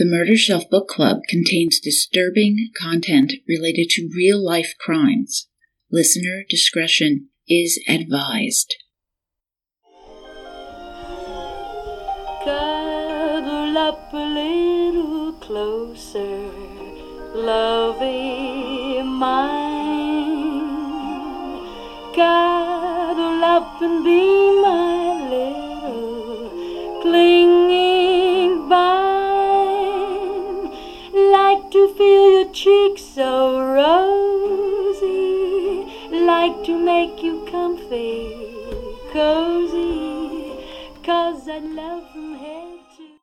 The Murder Shelf Book Club contains disturbing content related to real life crimes. Listener discretion is advised. Cuddle up a little closer, lovey mine. Cuddle up and be my feel your cheeks so rosy, like to make you comfy, cozy, cause I love from head to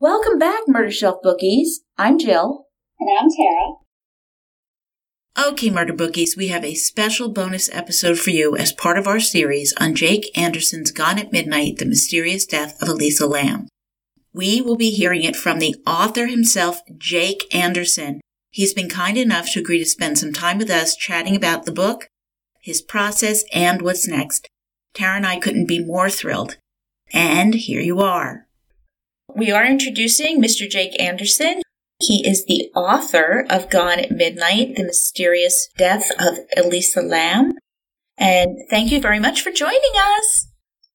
Welcome back, Murder Shelf Bookies. I'm Jill. And I'm Tara. Okay, Murder Bookies, we have a special bonus episode for you as part of our series on Jake Anderson's Gone at Midnight The Mysterious Death of Elisa Lam. We will be hearing it from the author himself, Jake Anderson. He's been kind enough to agree to spend some time with us chatting about the book, his process, and what's next. Tara and I couldn't be more thrilled. And here you are. We are introducing Mr. Jake Anderson. He is the author of Gone at Midnight, The Mysterious Death of Elisa Lam. And thank you very much for joining us.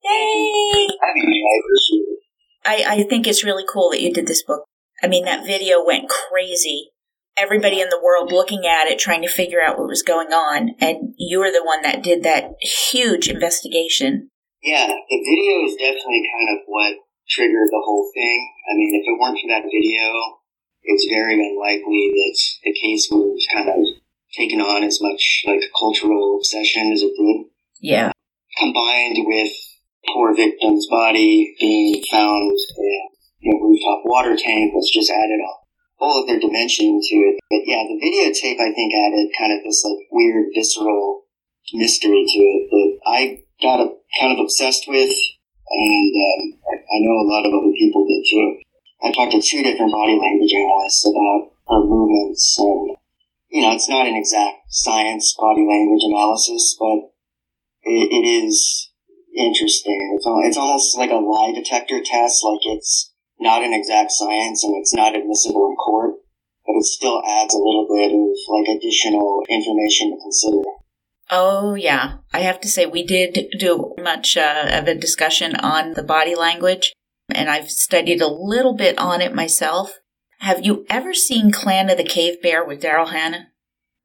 Yay! I appreciate it. I, I think it's really cool that you did this book. I mean, that video went crazy. Everybody in the world looking at it, trying to figure out what was going on. And you were the one that did that huge investigation. Yeah, the video is definitely kind of what triggered the whole thing. I mean, if it weren't for that video, it's very unlikely that the case would have kind of taken on as much like cultural obsession as it did. Yeah. Combined with poor victim's body being found in a rooftop water tank, that's just added a whole other dimension to it. But yeah, the videotape I think added kind of this like weird visceral mystery to it that I got a, kind of obsessed with, and um, I know a lot of other people did too. I talked to two different body language analysts about her movements, and you know, it's not an exact science body language analysis, but it, it is interesting. It's, it's almost like a lie detector test, like it's not an exact science and it's not admissible in court, but it still adds a little bit of like additional information to consider. Oh, yeah. I have to say, we did do much uh, of a discussion on the body language, and I've studied a little bit on it myself. Have you ever seen Clan of the Cave Bear with Daryl Hannah?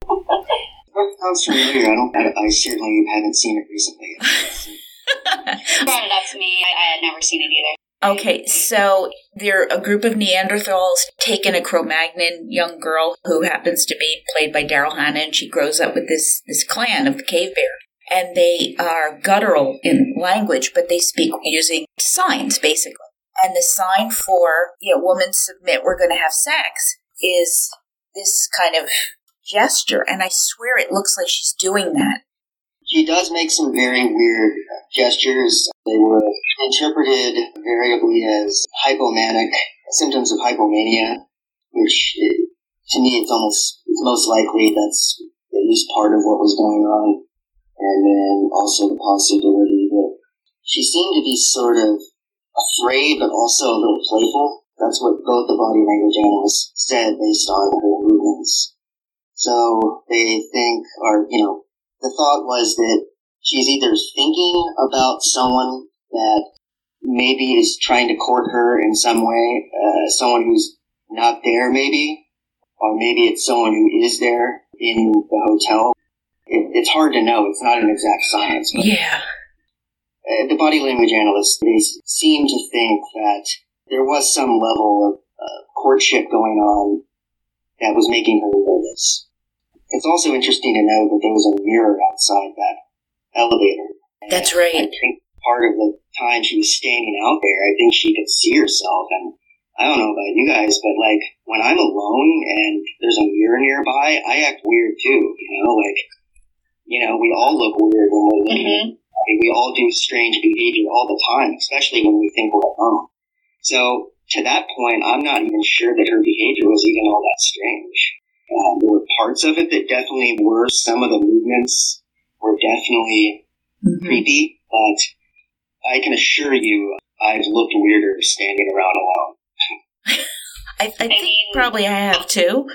That sounds familiar. I don't. I, I certainly haven't seen it recently. You brought it up to me. I, I had never seen it either. Okay, so they're a group of Neanderthals taking a Cro-Magnon young girl who happens to be played by Daryl Hannah, and she grows up with this this clan of the cave bear. And they are guttural in language, but they speak using signs, basically. And the sign for, you know, woman submit, we're going to have sex, is this kind of gesture. And I swear it looks like she's doing that. She does make some very weird gestures. They were interpreted variably as hypomanic symptoms of hypomania, which eh, to me it's almost it's most likely that's at least part of what was going on. And then also the possibility that she seemed to be sort of afraid but also a little playful. That's what both the body language analysts said based on her movements. So they think, or, you know, the thought was that she's either thinking about someone that maybe is trying to court her in some way, uh, someone who's not there maybe, or maybe it's someone who is there in the hotel. It, it's hard to know. It's not an exact science. But Yeah. uh, the body language analysts they seem to think that there was some level of uh, courtship going on that was making her nervous. It's also interesting to know that there was a mirror outside that elevator. That's right. I think part of the time she was standing out there, I think she could see herself. And I don't know about you guys, but like when I'm alone and there's a mirror nearby, I act weird too. You know, like you know, we all look weird when we're looking Mhm. I mean, we all do strange behavior all the time, especially when we think we're alone. So to that point, I'm not even sure that her behavior was even all that strange. Um, there were parts of it that definitely were. Some of the movements were definitely Mhm. creepy, but I can assure you, I've looked weirder standing around alone. I, I, I think mean, probably I have too.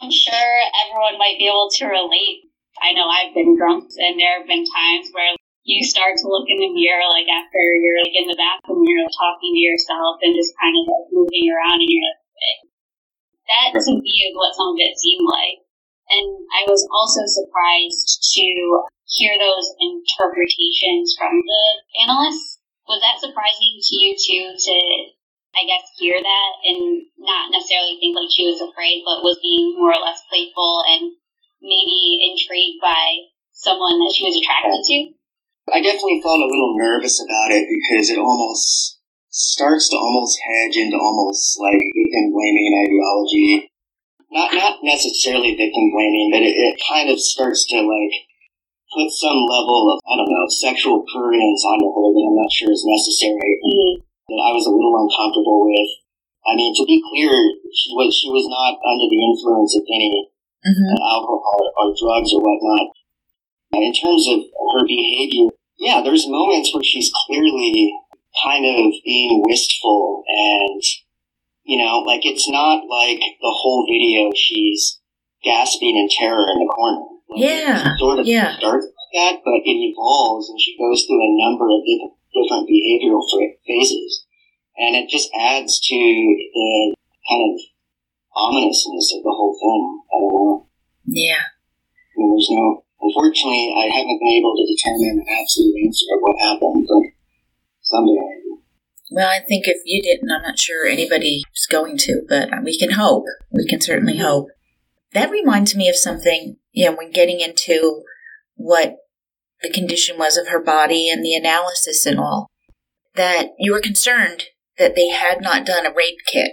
I'm sure everyone might be able to relate. I know I've been drunk, and there have been times where you start to look in the mirror, like after you're like in the bathroom, you're like, talking to yourself and just kind of like moving around, and you're like, that to me is what some of it seemed like. And I was also surprised to hear those interpretations from the analysts. Was that surprising to you too to I guess, hear that and not necessarily think like she was afraid, but was being more or less playful and maybe intrigued by someone that she was attracted to. I definitely felt a little nervous about it because it almost starts to almost hedge into almost like victim blaming and ideology. Not not necessarily victim blaming, but it, it kind of starts to like put some level of I don't know sexual prurience onto her that I'm not sure is necessary. Mm-hmm that I was a little uncomfortable with. I mean, to be clear, she was she was not under the influence of any mm-hmm. uh, alcohol or drugs or whatnot. And in terms of her behavior, yeah, there's moments where she's clearly kind of being wistful and you know, like it's not like the whole video she's gasping in terror in the corner. Like, yeah, sort of yeah. starts like that, but it evolves and she goes through a number of different behavioral phases. And it just adds to the kind of ominousness of the whole thing. I don't know. Yeah. I mean, there's no, unfortunately, I haven't been able to determine an absolute answer of what happened, but someday I will. well, I think if you didn't, I'm not sure anybody's going to, but we can hope. We can certainly hope. That reminds me of something, you know, when getting into what the condition was of her body and the analysis and all, that you were concerned that they had not done a rape kit.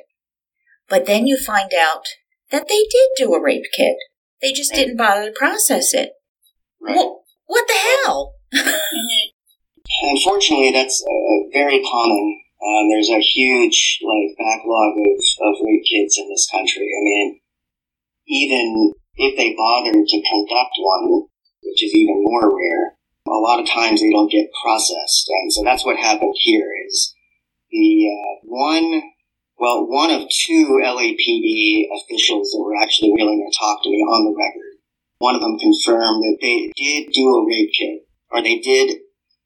But then you find out that they did do a rape kit. They just didn't bother to process it. Well, what the hell? Unfortunately, that's uh, very common. Um, there's a huge like backlog of, of rape kits in this country. I mean, even if they bother to conduct one, which is even more rare. A lot of times they don't get processed, and so that's what happened here. Is the uh, one, well, one of two LAPD officials that were actually willing to talk to me on the record. One of them confirmed that they did do a rape kit, or they did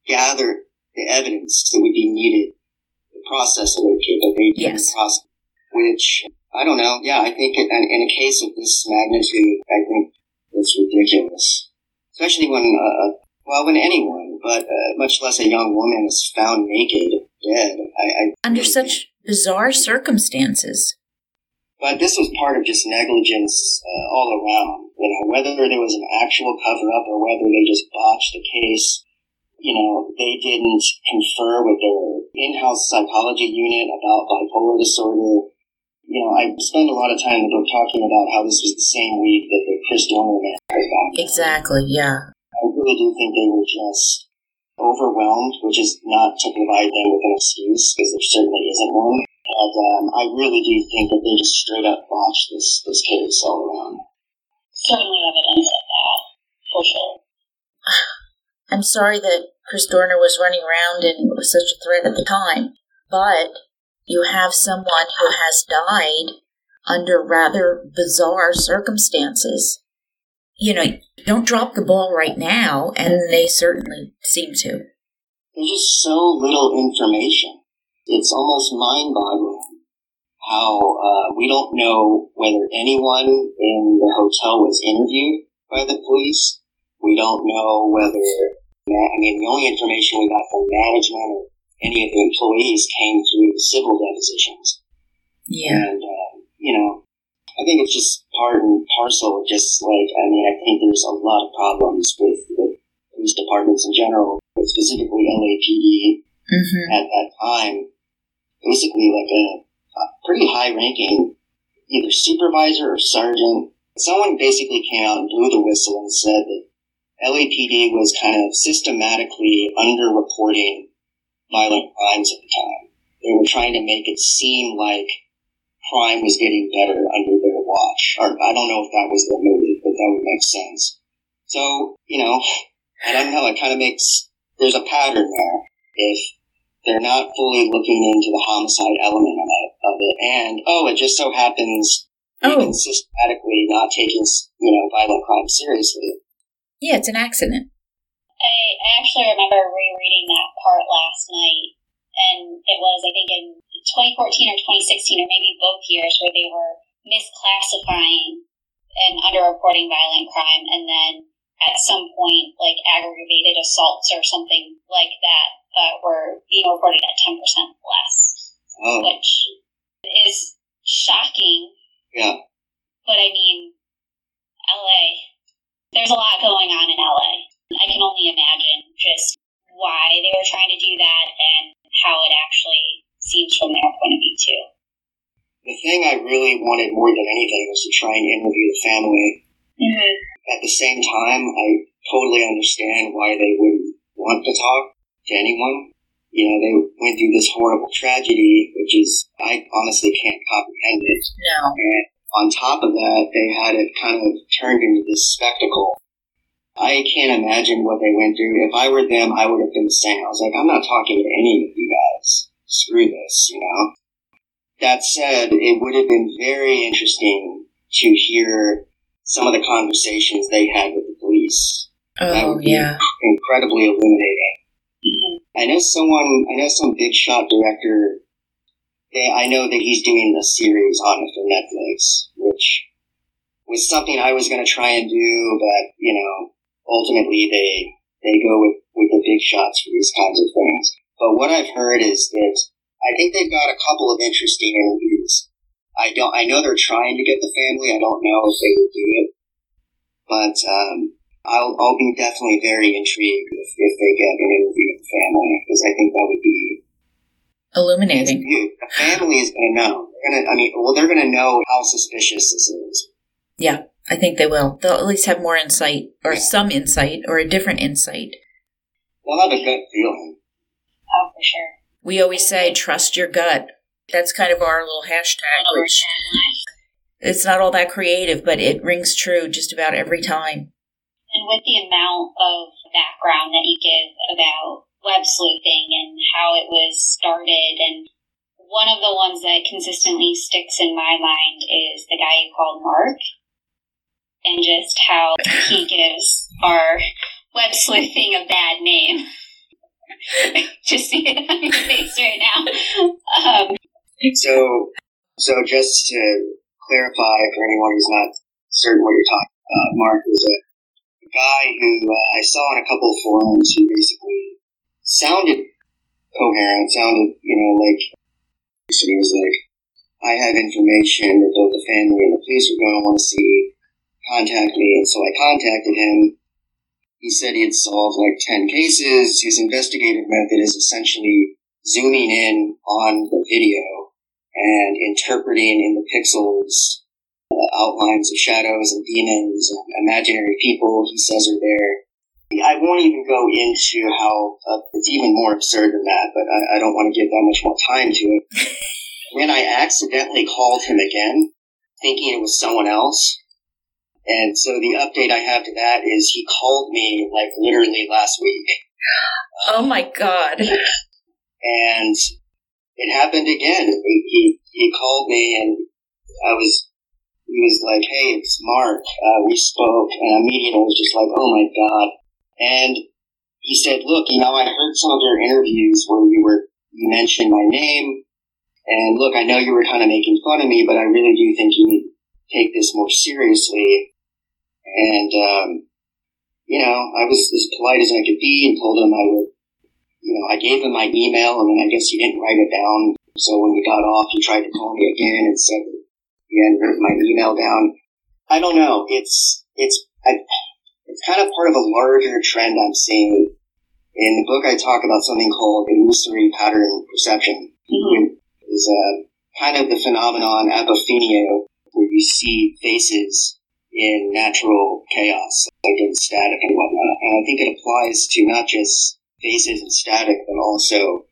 gather the evidence that would be needed to process a rape kit, but they didn't yes. process. Which I don't know. Yeah, I think in, in a case of this magnitude, I think it's ridiculous especially when, uh, well, when anyone, but uh, much less a young woman, is found naked, dead. I, I under such bizarre circumstances. But this was part of just negligence uh, all around. You know, whether there was an actual cover up or whether they just botched the case. You know, they didn't confer with their in-house psychology unit about bipolar disorder you know, I spend a lot of time in the book talking about how this was the same week that the Chris Dorner man was gone. Exactly, yeah. I really do think they were just overwhelmed, which is not to provide them with an excuse, because there certainly isn't one. But um, I really do think that they just straight up botched this, this case all around. Certainly evidence of that, for sure. I'm sorry that Chris Dorner was running around and was such a threat at the time, but you have someone who has died under rather bizarre circumstances. You know, don't drop the ball right now, and they certainly seem to. There's just so little information. It's almost mind boggling how uh, we don't know whether anyone in the hotel was interviewed by the police. We don't know whether, I mean, the only information we got from management any of the employees came through the civil depositions. Yeah. And, uh, you know, I think it's just part and parcel of just like, I mean, I think there's a lot of problems with, with police departments in general, but specifically LAPD mm-hmm. at that time. Basically, like a, a pretty high ranking either supervisor or sergeant. Someone basically came out and blew the whistle and said that LAPD was kind of systematically underreporting violent crimes at the time. They were trying to make it seem like crime was getting better under their watch. Or I don't know if that was their motive, but that would make sense. So, you know, I don't know, it kind of makes, there's a pattern there. If they're not fully looking into the homicide element of it, And oh, it just so happens Oh. even systematically not taking you know violent crime seriously. Yeah, it's an accident. I, I actually remember rereading that part last night, and it was, I think, in 2014 or 2016, or maybe both years, where they were misclassifying and underreporting violent crime, and then at some point, like aggravated assaults or something like that, uh, were being reported at 10% less, Oh, which is shocking. yeah. But I mean, LA, there's a lot going on in LA. I can only imagine just why they were trying to do that and how it actually seems from their point of view, too. The thing I really wanted more than anything was to try and interview the family. Mm-hmm. At the same time, I totally understand why they wouldn't want to talk to anyone. You know, they went through this horrible tragedy, which is, I honestly can't comprehend it. No. And on top of that, they had it kind of turned into this spectacle. I can't imagine what they went through. If I were them, I would have been the same. I was like, I'm not talking to any of you guys. Screw this, you know? That said, it would have been very interesting to hear some of the conversations they had with the police. That Oh, would be yeah. incredibly illuminating. Mm-hmm. I know someone, I know some big shot director. They, I know that he's doing a series on it for Netflix, which was something I was going to try and do, but you know, ultimately they they go with with the big shots for these kinds of things. But what I've heard is that I think they've got a couple of interesting interviews. I don't, I know they're trying to get the family. I don't know if they will do it, but um, I'll, I'll be definitely very intrigued if, if they get an interview with the family because I think that would be Illuminating. The family is going to know. They're gonna, I mean, well, they're going to know how suspicious this is. Yeah, I think they will. They'll at least have more insight, or Yeah. some insight, or a different insight. They'll have a gut feeling. Oh, for sure. We always say, trust your gut. That's kind of our little hashtag, Over which it's not all that creative, but it rings true just about every time. And with the amount of background that you give about web sleuthing and how it was started, and one of the ones that consistently sticks in my mind is the guy you called Mark, and just how he gives our web sleuthing a bad name. just see it on your face right now. Um, So, so just to clarify for anyone who's not certain what you're talking about, Mark was a guy who uh, I saw on a couple of forums who basically sounded coherent, sounded, you know, like he was like, I have information that both the family and the police are going to want to see. Contact me. And so I contacted him. He said he had solved like 10 cases. His investigative method is essentially zooming in on the video and interpreting in the pixels uh, outlines of shadows and demons and imaginary people he says are there. I won't even go into how uh, it's even more absurd than that, but I, I don't want to give that much more time to it. when I accidentally called him again, thinking it was someone else, and so the update I have to that is he called me like literally last week. Oh my god. and it happened again. He, he, he called me and I was, he was like, hey, it's Mark. Uh, we spoke and immediately I was just like, oh my God. And he said, look, you know, I heard some of your interviews where you were, you mentioned my name and look, I know you were kind of making fun of me, but I really do think you need to take this more seriously. And, um, you know, I was as polite as I could be and told him I would you know, I gave him my email, and then I guess he didn't write it down. So when we got off, he tried to call me again and said he hadn't written my email down. I don't know. It's it's I, it's kind of part of a larger trend I'm seeing. In the book, I talk about something called illusory pattern perception. mhm. It is a kind of the phenomenon apophenia, where you see faces in natural chaos, like in static and whatnot. And I think it applies to not just faces and static, but also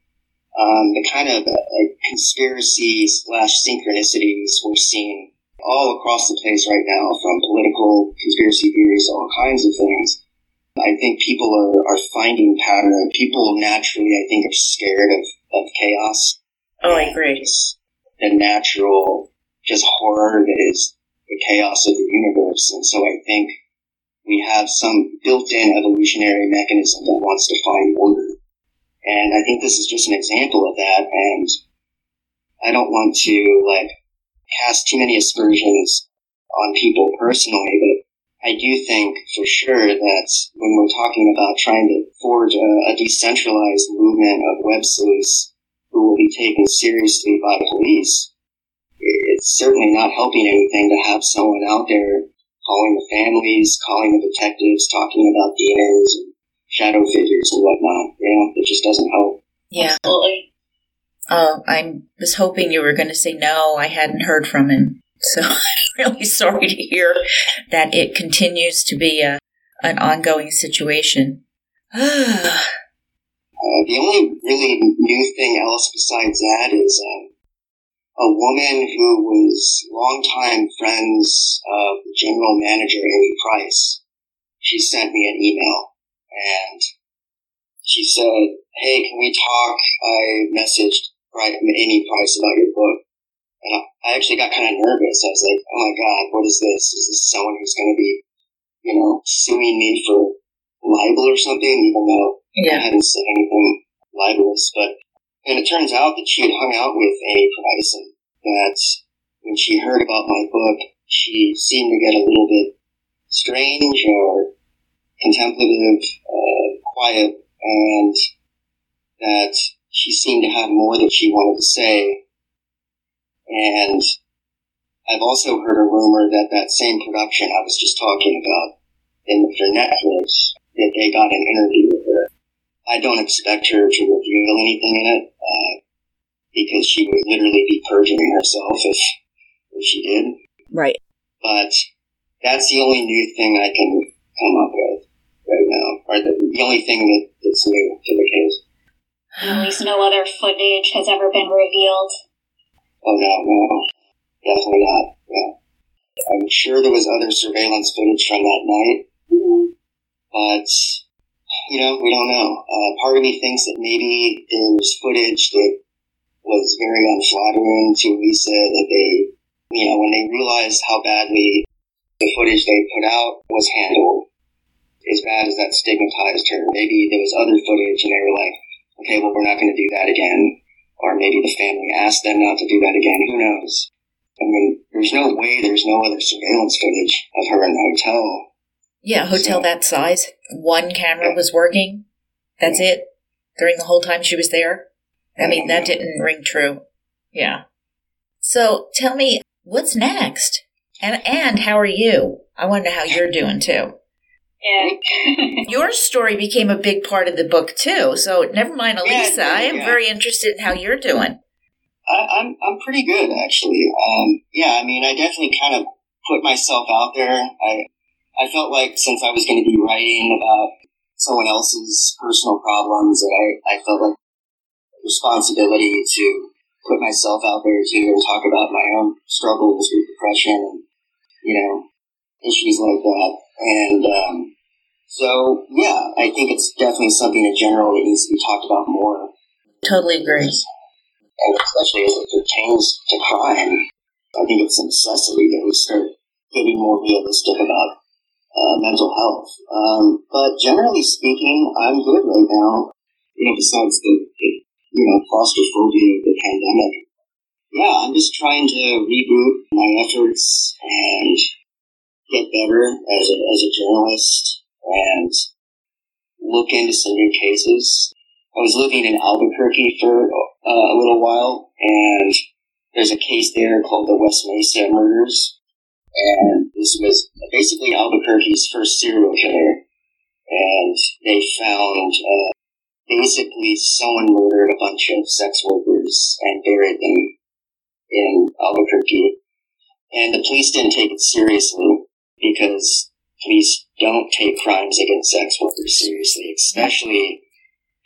um, the kind of uh, like conspiracy slash synchronicities we're seeing all across the place right now, from political conspiracy theories all kinds of things. I think people are, are finding pattern. People naturally, I think, are scared of, of chaos. Oh, I agree. The natural just horror that is the chaos of the universe. And so I think we have some built-in evolutionary mechanism that wants to find order. And I think this is just an example of that. And I don't want to like cast too many aspersions on people personally, but I do think for sure that when we're talking about trying to forge a, a decentralized movement of web sleuths who will be taken seriously by the police, it's certainly not helping anything to have someone out there calling the families, calling the detectives, talking about demons and shadow figures and whatnot. You know, it just doesn't help. Yeah. Absolutely. Oh, I was hoping you were going to say no. I hadn't heard from him, so I'm really sorry to hear that it continues to be a an ongoing situation. uh, the only really new thing else besides that is um, a woman who was longtime friends of the general manager, Amy Price. She sent me an email and she said, Hey, can we talk? I messaged Amy Price about your book. And I actually got kind of nervous. I was like, oh my God, what is this? Is this someone who's going to be, you know, suing me for libel or something, even though Yeah. I hadn't said anything libelous. But and it turns out that she had hung out with Amy Price, that when she heard about my book, she seemed to get a little bit strange or contemplative, uh, quiet, and that she seemed to have more that she wanted to say. And I've also heard a rumor that that same production I was just talking about in for Netflix, that they got an interview with her. I don't expect her to reveal anything in it, uh, because she would literally be perjuring herself if, if she did. Right. But that's the only new thing I can come up with right now, or the, the only thing that, that's new to the case. At least no other footage has ever been revealed. Oh no, no, definitely not. Yeah. I'm sure there was other surveillance footage from that night, but you know, we don't know. Uh, part of me thinks that maybe there's footage that was very unflattering to Lisa that they, you know, when they realized how badly the footage they put out was handled, as bad as that stigmatized her. Maybe there was other footage and they were like, okay, well, we're not going to do that again. Or maybe the family asked them not to do that again. Who knows? I mean, there's no way there's no other surveillance footage of her in the hotel. Yeah, hotel that size. One camera was working. That's it. During the whole time she was there. I mean, that didn't ring true. Yeah. So tell me, what's next? And and how are you? I want to know how you're doing too. Yeah. Your story became a big part of the book too. So never mind, Yeah, I am yeah. very interested in how you're doing. I, I'm I'm pretty good actually. Um, yeah, I mean, I definitely kind of put myself out there. I I felt like since I was going to be writing about someone else's personal problems, that I I felt like responsibility to put myself out there too and talk about my own struggles with depression and you know issues like that. And um, so yeah, I think it's definitely something in general that needs to be talked about more Totally agree. and especially as it pertains to crime, I think it's a necessity that we start getting more realistic about uh, mental health. Um, but generally speaking, I'm good right now. You know, besides the, the you know claustrophobia of the pandemic, yeah, I'm just trying to reboot my efforts and get better as a, as a journalist and look into some new cases. I was living in Albuquerque for uh, a little while, and there's a case there called the West Mesa murders. And this was basically Albuquerque's first serial killer. And they found uh, basically someone murdered a bunch of sex workers and buried them in Albuquerque. And the police didn't take it seriously because police don't take crimes against sex workers seriously, especially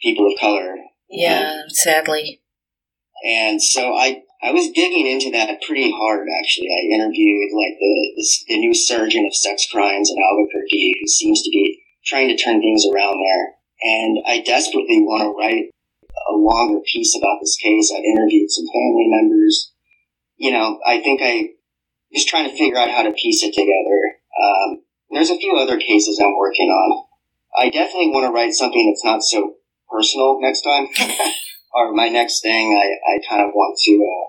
people of color. Yeah, sadly. And so I, I was digging into that pretty hard, actually. I interviewed like the, the, the new surgeon of sex crimes in Albuquerque who seems to be trying to turn things around there. And I desperately want to write a longer piece about this case. I've interviewed some family members you know, I think I was trying to figure out how to piece it together. Um, there's a few other cases I'm working on. I definitely want to write something that's not so personal next time. or my next thing, I, I kind of want to, uh,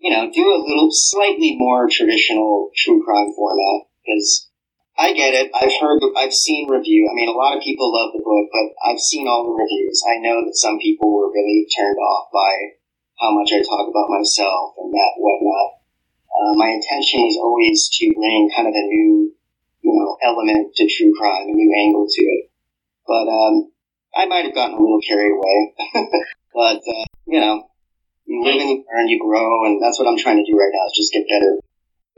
you know, do a little slightly more traditional true crime format because I get it. I've heard, I've seen review. I mean, a lot of people love the book, but I've seen all the reviews. I know that some people were really turned off by how much I talk about myself and that whatnot. Uh, my intention is always to bring kind of a new, you know, element to true crime, a new angle to it. But um, I might have gotten a little carried away. but uh, you know, you live and you learn, you grow, and that's what I'm trying to do right now is just get better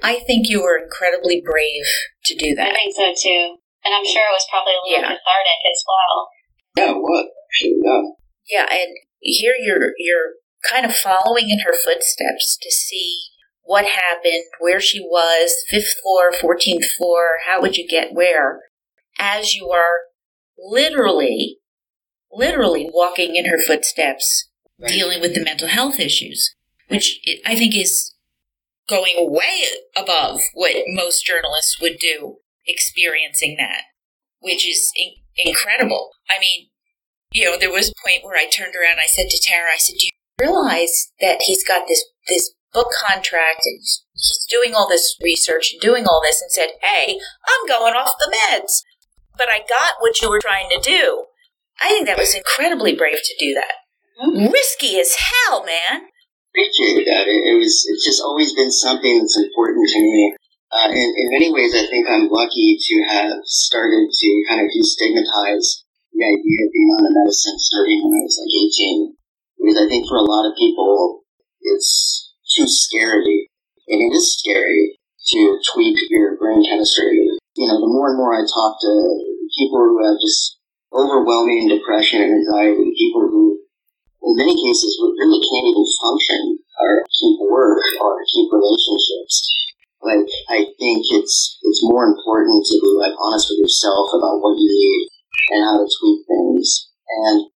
I think you were incredibly brave to do that. I think so too. And I'm sure it was probably a little yeah. cathartic as well. Yeah, what? Yeah. Yeah, and here you're you're kind of following in her footsteps to see what happened, where she was, fifth floor, fourteenth floor, how would you get where, as you are literally, literally walking in her footsteps, right. dealing with the mental health issues, which I think is going way above what most journalists would do experiencing that, which is in- incredible. I mean, you know, there was a point where I turned around I said to Tara, I said, Do you realize that he's got this this book contract and he's doing all this research and doing all this and said, Hey, I'm going off the meds. But I got what you were trying to do. I think that was incredibly brave to do that. Mm-hmm. Risky as hell, man appreciate that. It, it, was it's just always been something that's important to me. Uh, in, in many ways, I think I'm lucky to have started to kind of destigmatize the idea of being on the medicine starting when I was like 18. Because I think for a lot of people, it's too scary, and it is scary to tweak your brain chemistry. You know, the more and more I talk to people who have just overwhelming depression and anxiety, people who in many cases really can't even function or keep work or keep relationships. Like I think it's it's more important to be like honest with yourself about what you need and how to tweak things. And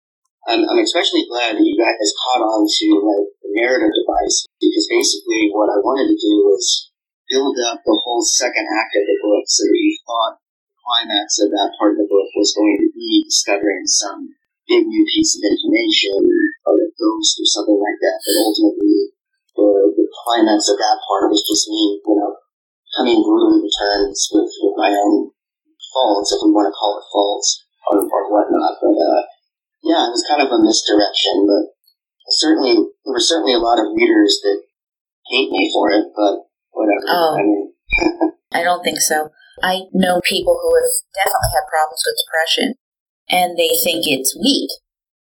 I'm, I'm especially glad that you guys caught on to like the narrative device because basically what I wanted to do was build up the whole second act of the book so that you thought climax of that part of the book was going to be discovering some big new piece of information or a ghost or something like that. But ultimately, the, the climax of that part was just me, you know, coming brutally to terms with, with my own faults, if we want to call it faults or, or whatnot. But uh, yeah, it was kind of a misdirection. But certainly, there were certainly a lot of readers that hate me for it. But whatever. Oh. I mean. I don't think so. I know people who have definitely had problems with depression and they think it's weak.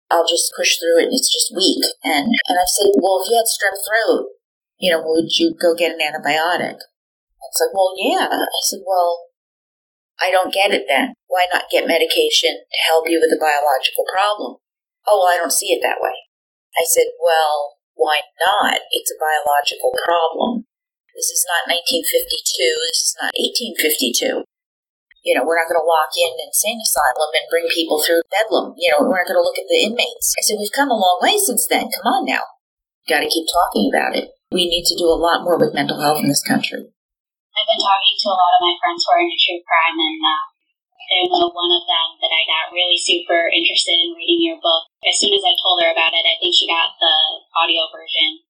I'll just push through it and it's just weak. And, and I've said, well, if you had strep throat, you know, would you go get an antibiotic? It's like, well, yeah. I said, well, I don't get it then. Why not get medication to help you with a biological problem? Oh, well, I don't see it that way. I said, well, why not? It's a biological problem. This is not 1952. This is not 1852 you know, we're not going to walk in an insane asylum and bring people through bedlam. You know, we're not going to look at the inmates. I said, we've come a long way since then. Come on now. Got to keep talking about it. We need to do a lot more with mental health in this country. I've been talking to a lot of my friends who are into true crime, and uh, there's one of them that I got really super interested in reading your book. As soon as I told her about it, I think she got the audio version.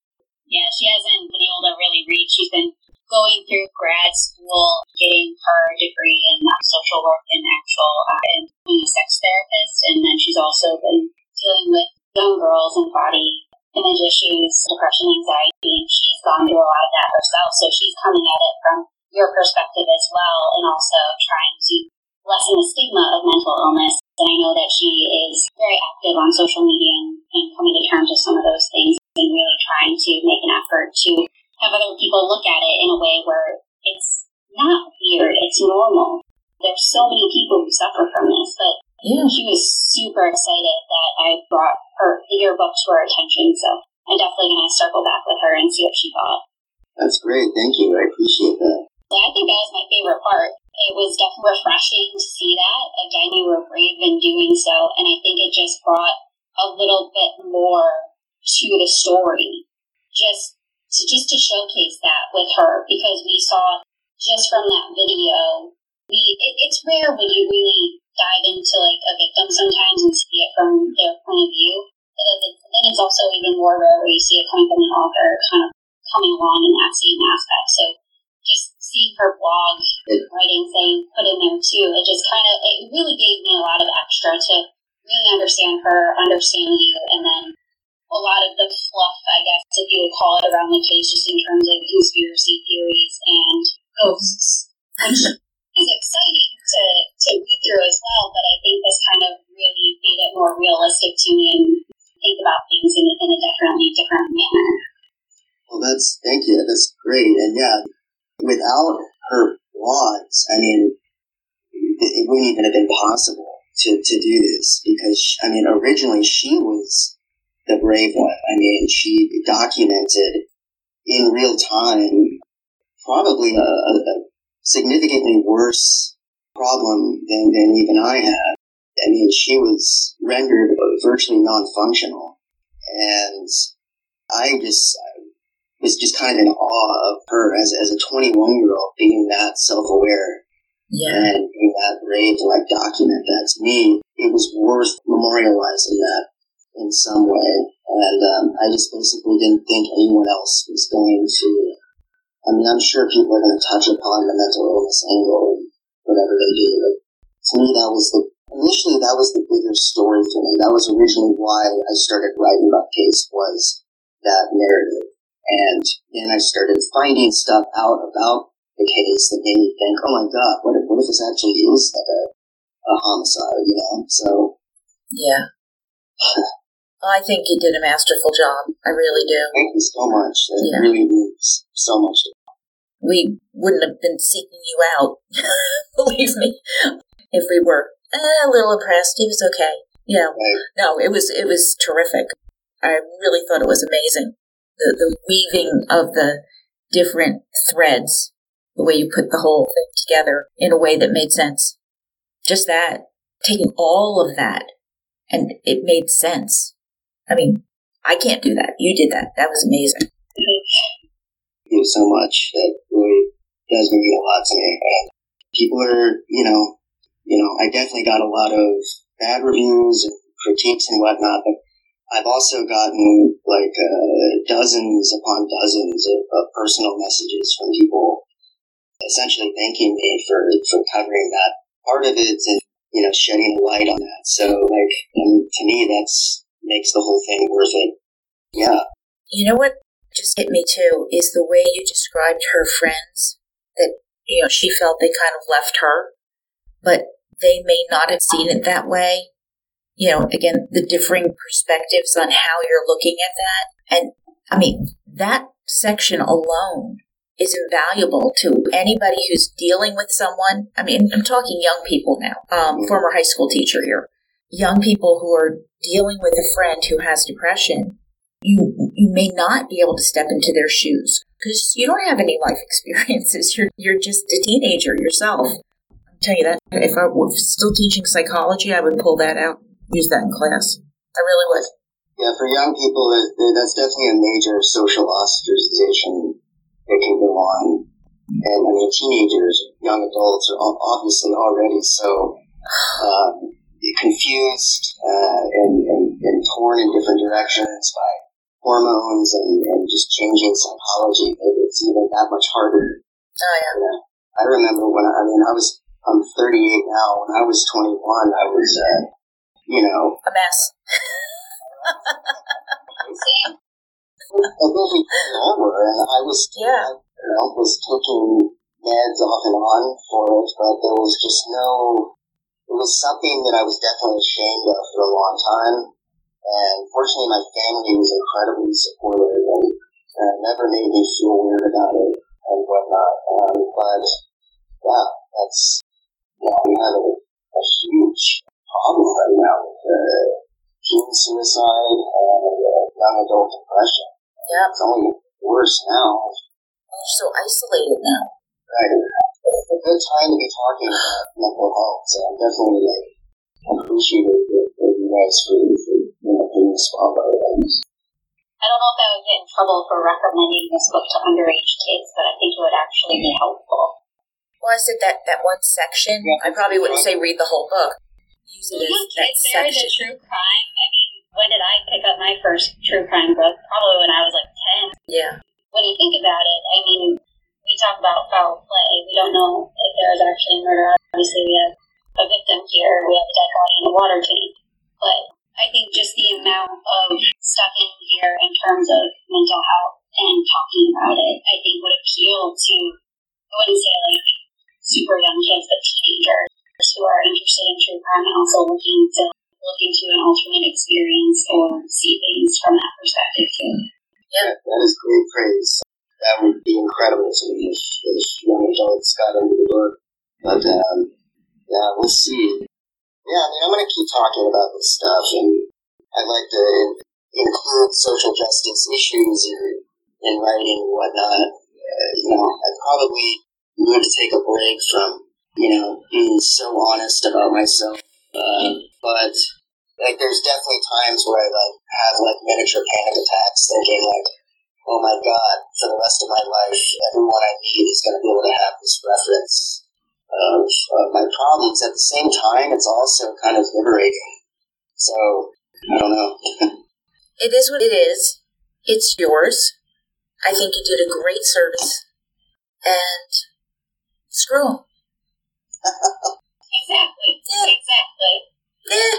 Yeah, she hasn't been able to really read. She's been going through grad school, getting her degree in uh, social work and actual uh, and being a sex therapist, and then she's also been dealing with young girls and body image issues, depression, anxiety, and she's gone through a lot of that herself. So she's coming at it from your perspective as well, and also trying to lessen the stigma of mental illness. And I know that she is very active on social media and, and coming to terms with some of those things and really trying to make an effort to have other people look at it in a way where it's not weird, it's normal. There's so many people who suffer from this, but yeah. she was super excited that I brought her your book to her attention. So I'm definitely going to circle back with her and see what she thought. That's great. Thank you. I appreciate that. I think that was my favorite part. It was definitely refreshing to see that. Again, you were brave in doing so, and I think it just brought a little bit more to the story. Just to just to showcase that with her because we saw just from that video, we it, it's rare when you really dive into like a victim sometimes and see it from their point of view. But then it's also even more rare where you see it coming from an author kind of coming along in that same aspect. So just seeing her blog writing saying put in there too, it just kind of it really gave me a lot of extra to really understand her, understand you, and then a lot of the fluff, I guess, if you would call it, around the case, just in terms of conspiracy theories and ghosts, which is exciting to, to read through as well, but I think this kind of really made it more realistic to me and think about things in, in a definitely different manner. Well, that's, thank you. That's great. And yeah, without her blogs, I mean, it wouldn't even have been possible to, to do this because, I mean, originally she was the brave one. I mean, she documented in real time probably a, a significantly worse problem than, than even I had. I mean, she was rendered virtually non-functional. And I just was just kind of in awe of her as, as a 21 year old being that self-aware Yeah. and being that brave to like document that. To me, it was worth memorializing that in some way. And um, I just basically didn't think anyone else was going to. I mean, I'm sure people are going to touch upon the mental illness angle and whatever they do, but to me, that was the initially that was the bigger story for me. That was originally why I started writing about case was that narrative, and then I started finding stuff out about the case that made me think, oh my god, what if, what if this actually is like a, a homicide, you know? So, Yeah. I think you did a masterful job. I really do. thank you so much. It Yeah. really means so much. to We wouldn't have been seeking you out, believe me, if we were a little impressed. It was okay. Yeah. Right. No, it was it was terrific. I really thought it was amazing. The the weaving of the different threads, the way you put the whole thing together in a way that made sense. Just that, taking all of that, and it made sense. I mean, I can't do that. You did that. That was amazing. Thank you so much. That really does mean a lot to me. And people are, you know, you know, I definitely got a lot of bad reviews and critiques and whatnot, but I've also gotten like uh, dozens upon dozens of, of personal messages from people essentially thanking me for for covering that part of it and you know shedding a light on that. So like, and to me, that's makes the whole thing worth it. Yeah, You know what just hit me too is the way you described her friends that you know she felt they kind of left her, but they may not have seen it that way. You know, again, the differing perspectives on how you're looking at that. And I mean, that section alone is invaluable to anybody who's dealing with someone. I mean, I'm talking young people now, um, former high school teacher here. Young people who are dealing with a friend who has depression you you may not be able to step into their shoes because you don't have any life experiences. You're you're just a teenager yourself. I'll tell you that if I were still teaching psychology, I would pull that out, use that in class. I really would. Yeah, for young people, that's definitely a major social ostracization that can go on. And I mean, teenagers, young adults are obviously already so um, confused uh, and, and, and torn in different directions by hormones and, and just changing psychology. It's even that much harder. Oh yeah. You know, I remember when I, I mean, I was, I'm 38 now. When I was 21, I was, uh, you know, A mess. Same. I think we came over, and I was, Yeah. you know, was taking meds off and on for it, but there was just no. It was something that I was definitely ashamed of for a long time, and fortunately, my family was incredibly supportive and uh, never made me feel weird about it and whatnot. Um, but yeah, that's yeah, we have a, a huge problem right now with uh, teen suicide and uh, young adult depression. Yeah. It's only worse now. You're so isolated now. Right. It's a good time to be talking about mental health, so I'm definitely like appreciative of, of you guys for, for you know, doing this spotlight. And I don't know if I would get in trouble for recommending this book to underage kids, but I think it would actually be helpful. Well, I said that that one section. Yeah. I probably wouldn't say read the whole book. Use it as that they're into section. true crime. I mean, when did I pick up my first true crime book? Probably when I was like 10. Yeah. When you think about it, I mean, we talk about foul play. We don't know if there was actually a murder. Obviously, we have a victim here. We have a dead body in a water tank. But I think just the amount of stuff in here in terms of mental health and talking about it, I think would appeal to, I wouldn't say like super young kids, but teenagers who are interested in true crime and also looking to look into an alternate experience or see things from that perspective too. Yeah, that is great praise. That would be incredible to me if, if young adults got into the book. But um, yeah, we'll see. Yeah, I mean, I'm going to keep talking about this stuff, and I'd like to in- include social justice issues in, in writing and whatnot. Uh, you know, I probably need to take a break from, you know, being so honest about myself. Uh, but like, there's definitely times where I like have like miniature panic attacks, thinking like, oh my god, for the rest of my life, everyone I meet is going to be able to have this reference of, of my problems. At the same time, it's also kind of liberating. So, I don't know. It is what it is. It's yours. I think you did a great service. And screw. Exactly. Yeah. Exactly. Eh,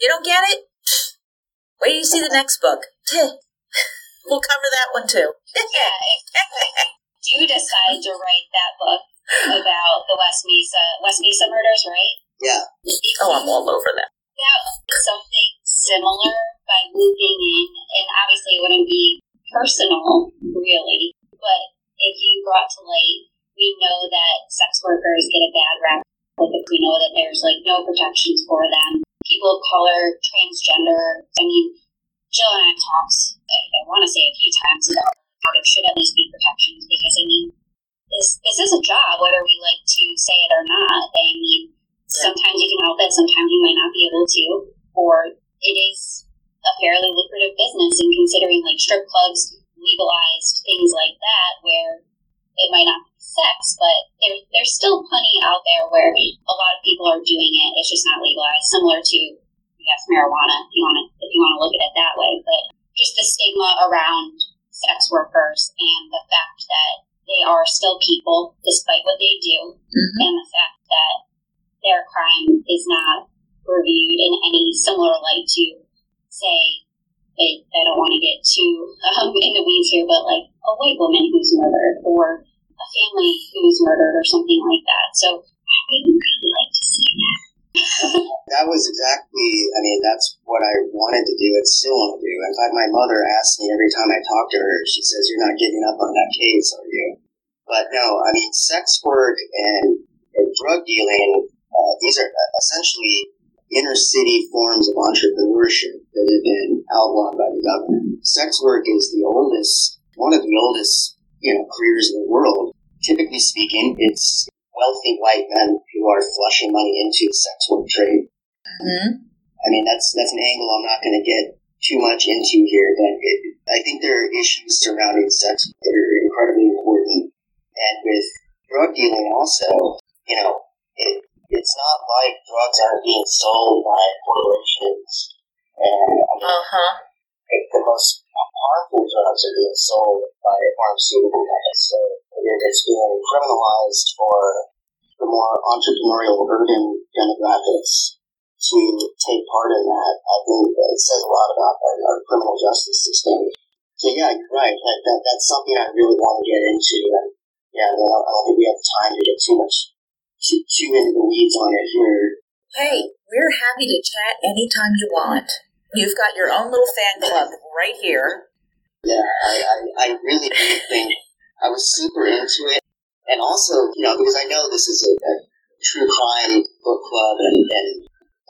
you don't get it? Wait till you see the next book. We'll cover that one too. Yeah, exactly. Do decide to write that book about the West Mesa West Mesa murders, right? Yeah. Oh, I'm all over that. That something similar by looping in, and obviously it wouldn't be personal, really, but if you brought to light, we know that sex workers get a bad rap. Like we know that there's like no protections for them. People of color, transgender. I mean, Jill and I talked. I, I want to say a few times about how there should at least be protections because I mean, this this is a job whether we like to say it or not. I mean, sometimes you can help it, sometimes you might not be able to, or it is a fairly lucrative business. And considering like strip clubs legalized things like that, where it might not be sex, but there, there's still plenty out there where a lot of people are doing it. It's just not legalized, similar to I guess marijuana, if you want to if you want to look at it that way. But just the stigma around sex workers and the fact that they are still people despite what they do, Mhm. and the fact that their crime is not reviewed in any similar light to, say, I, I don't want to get too um, in the weeds here, but like a white woman who's murdered or a who was murdered or something like that. So I would really like to see that. That was exactly, I mean, that's what I wanted to do and still want to do. In fact, my mother asks me every time I talk to her, she says, You're not giving up on that case, are you? But no, I mean, sex work and, and drug dealing, uh, these are essentially inner city forms of entrepreneurship that have been outlawed by the government. Sex work is the oldest, one of the oldest, you know, careers in the world. Typically speaking, it's wealthy white men who are flushing money into the sex work trade. Mhm. I mean, that's that's an angle I'm not going to get too much into here, but it, I think there are issues surrounding sex that are incredibly important. And with drug dealing, also, you know, it, it's not like drugs aren't being sold by corporations. And I mean, Uh huh. it, the most harmful drugs are being sold by pharmaceutical companies. So it's being criminalized for the more entrepreneurial urban demographics to take part in that. I think that it says a lot about our, our criminal justice system. So yeah, you're right. Like that, that's something I really want to get into. And yeah, I don't, I don't think we have time to get too much too, too into the weeds on it here. Hey, we're happy to chat anytime you want. You've got your own little fan club right here. Yeah, I, I, I really do think I was super into it. And also, you know, because I know this is a, a true crime book club, and, and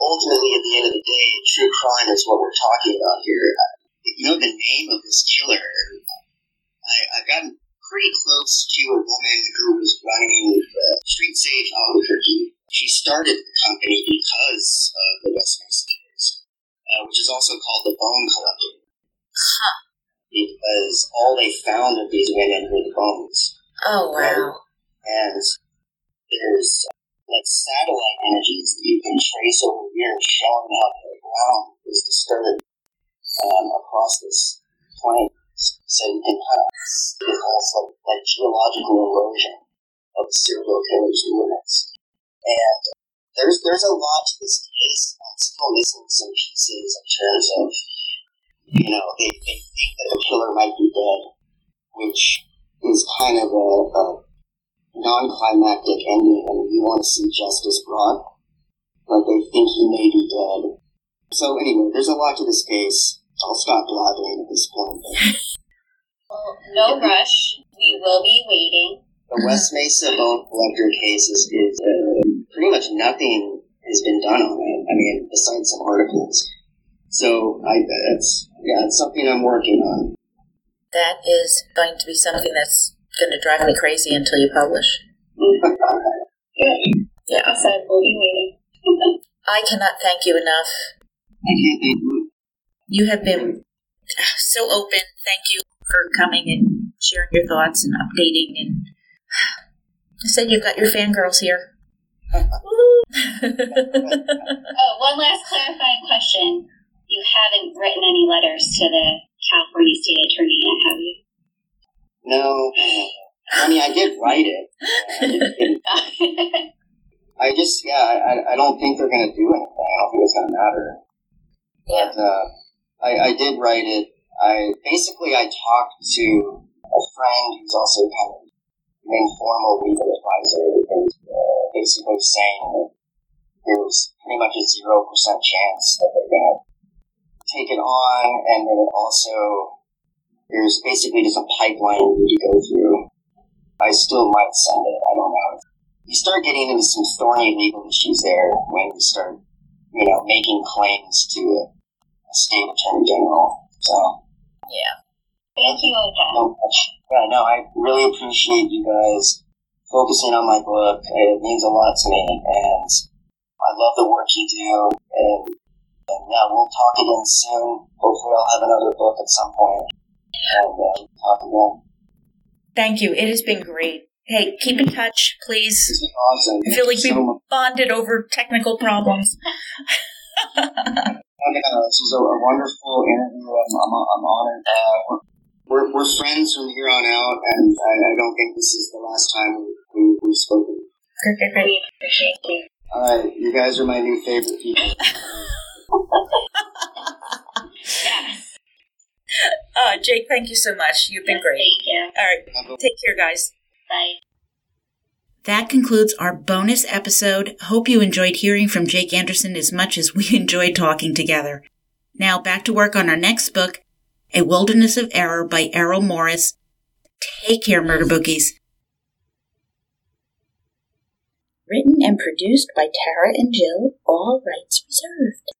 ultimately, at the end of the day, true crime is what we're talking about here. Uh, You know the name of this killer? I, I've gotten pretty close to a woman who was running uh, Street Safe Albuquerque. She started the company because of the West Mesa case, uh, which is also called the Bone Collector. Because all they found of these women were the bones. Oh, wow. And there's like satellite images that you can trace over years showing how the ground was disturbed um, across this plain. So you can kind of see this like, geological erosion of the serial killer's movements. And there's there's a lot to this case. I'm still missing some pieces in terms of, you know, they, they think that the killer might be dead, which is kind of a, a non-climactic ending and you want to see justice brought. But they think he may be dead. So anyway, there's a lot to this case. I'll stop blabbering at this point. Well, no rush. We will be waiting. The West Mesa Bone Collector case is, is uh, pretty much nothing has been done on it. I mean, besides some articles. So I, that's yeah, it's something I'm working on. That is going to be something that's going to drive me crazy until you publish. Good. Yeah. I said we'll be waiting. I cannot thank you enough. I can't thank you. You have been so open. Thank you for coming and sharing your thoughts and updating. And I said you've got your fangirls here. Oh, one last clarifying question. You haven't written any letters to the California State Attorney yet, have you? No, I mean I did write it. I, I just yeah, I, I don't think they're gonna do anything. I don't think it's gonna matter. But uh, I, I did write it. I basically I talked to a friend who's also kind of an informal legal advisor, and uh, basically saying that there's pretty much a zero percent chance that they're gonna take it on, and then it also there's basically just a pipeline you go through. I still might send it. I don't know. You start getting into some thorny legal issues there when you start, you know, making claims to a, a state attorney general. So, yeah, Thank you again. no, yeah, no, I really appreciate you guys focusing on my book. It means a lot to me, and I love the work you do. And, and yeah, we'll talk again soon. Hopefully, I'll have another book at some point, and uh, we'll talk again. Thank you. It has been great. Hey, keep in touch, please. This is awesome. I feel like you we much. bonded over technical problems. Oh, yeah, this was a, a wonderful interview. I'm, I'm, I'm honored. Uh, we're, we're friends from here on out, and I, I don't think this is the last time we, we, we've spoken. Great, great, great. Appreciate you. All right, you guys are my new favorite people. Yes. Uh, Jake, thank you so much. You've been great. Thank you. All right, take care, guys. Bye. That concludes our bonus episode. Hope you enjoyed hearing from Jake Anderson as much as we enjoyed talking together. Now back to work on our next book, A Wilderness of Error by Errol Morris. Take care, murder bookies. Written and produced by Tara and Jill, all rights reserved.